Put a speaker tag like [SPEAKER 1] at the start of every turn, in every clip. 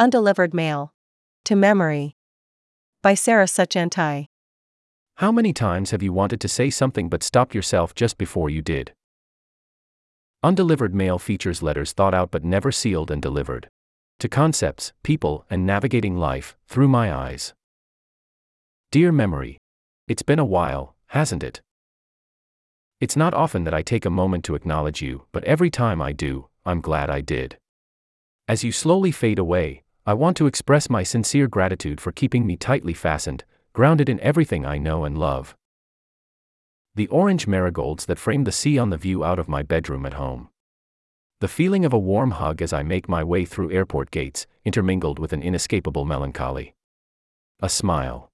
[SPEAKER 1] Undelivered Mail. To Memory. By Sarah Suchantai.
[SPEAKER 2] How many times have you wanted to say something but stopped yourself just before you did? Undelivered mail features letters thought out but never sealed and delivered. To concepts, people, and navigating life through my eyes. Dear memory. It's been a while, hasn't it? It's not often that I take a moment to acknowledge you, but every time I do, I'm glad I did. As you slowly fade away, I want to express my sincere gratitude for keeping me tightly fastened, grounded in everything I know and love. The orange marigolds that frame the sea on the view out of my bedroom at home. The feeling of a warm hug as I make my way through airport gates, intermingled with an inescapable melancholy. A smile.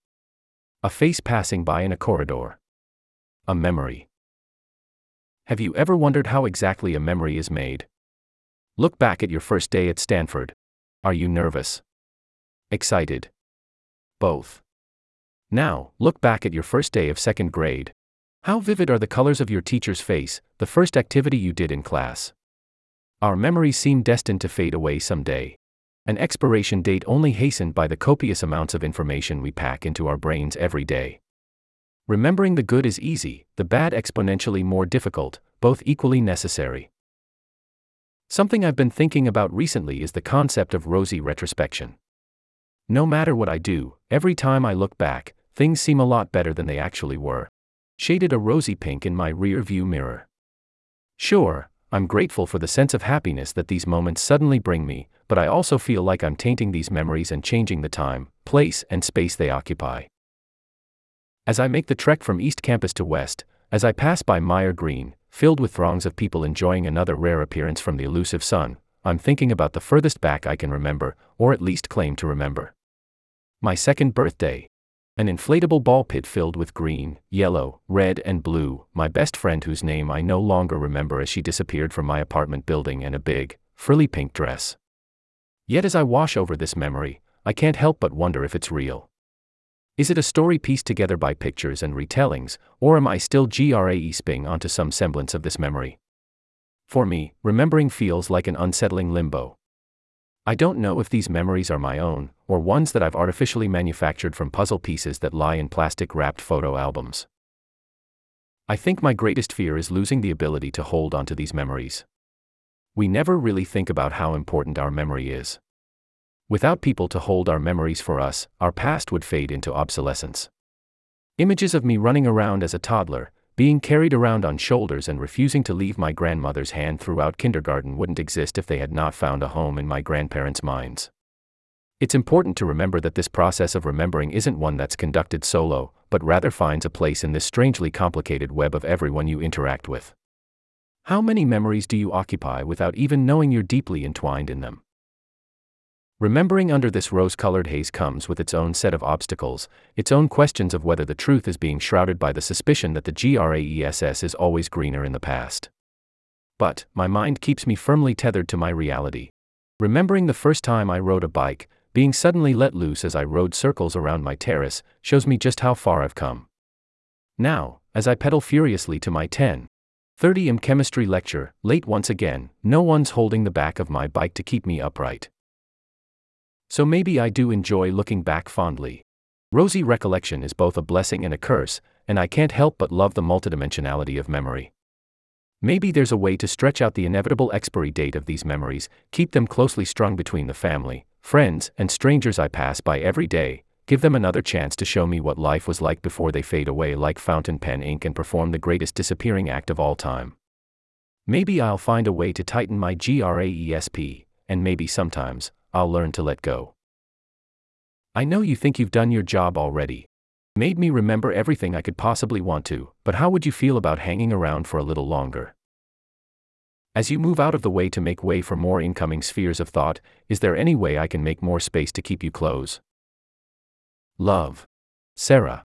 [SPEAKER 2] A face passing by in a corridor. A memory. Have you ever wondered how exactly a memory is made? Look back at your first day at Stanford. Are you nervous? Excited? Both. Now, look back at your first day of second grade. How vivid are the colors of your teacher's face, the first activity you did in class? Our memories seem destined to fade away someday. An expiration date only hastened by the copious amounts of information we pack into our brains every day. Remembering the good is easy, the bad exponentially more difficult, both equally necessary. Something I've been thinking about recently is the concept of rosy retrospection. No matter what I do, every time I look back, things seem a lot better than they actually were. Shaded a rosy pink in my rear view mirror. Sure, I'm grateful for the sense of happiness that these moments suddenly bring me, but I also feel like I'm tainting these memories and changing the time, place, and space they occupy. As I make the trek from East Campus to West, as I pass by Meyer Green, filled with throngs of people enjoying another rare appearance from the elusive sun, I'm thinking about the furthest back I can remember, or at least claim to remember. My second birthday. An inflatable ball pit filled with green, yellow, red, and blue, my best friend whose name I no longer remember as she disappeared from my apartment building in a big, frilly pink dress. Yet as I wash over this memory, I can't help but wonder if it's real. Is it a story pieced together by pictures and retellings, or am I still grasping onto some semblance of this memory? For me, remembering feels like an unsettling limbo. I don't know if these memories are my own, or ones that I've artificially manufactured from puzzle pieces that lie in plastic wrapped photo albums. I think my greatest fear is losing the ability to hold onto these memories. We never really think about how important our memory is. Without people to hold our memories for us, our past would fade into obsolescence. Images of me running around as a toddler, being carried around on shoulders and refusing to leave my grandmother's hand throughout kindergarten wouldn't exist if they had not found a home in my grandparents' minds. It's important to remember that this process of remembering isn't one that's conducted solo, but rather finds a place in this strangely complicated web of everyone you interact with. How many memories do you occupy without even knowing you're deeply entwined in them? Remembering under this rose colored haze comes with its own set of obstacles, its own questions of whether the truth is being shrouded by the suspicion that the GRAESS is always greener in the past. But, my mind keeps me firmly tethered to my reality. Remembering the first time I rode a bike, being suddenly let loose as I rode circles around my terrace, shows me just how far I've come. Now, as I pedal furiously to my 10, 30 m chemistry lecture, late once again, no one's holding the back of my bike to keep me upright. So maybe I do enjoy looking back fondly. Rosy recollection is both a blessing and a curse, and I can't help but love the multidimensionality of memory. Maybe there's a way to stretch out the inevitable expiry date of these memories, keep them closely strung between the family, friends, and strangers I pass by every day, give them another chance to show me what life was like before they fade away like fountain pen ink and perform the greatest disappearing act of all time. Maybe I'll find a way to tighten my GRAESP, and maybe sometimes, I'll learn to let go. I know you think you've done your job already. Made me remember everything I could possibly want to, but how would you feel about hanging around for a little longer? As you move out of the way to make way for more incoming spheres of thought, is there any way I can make more space to keep you close? Love. Sarah.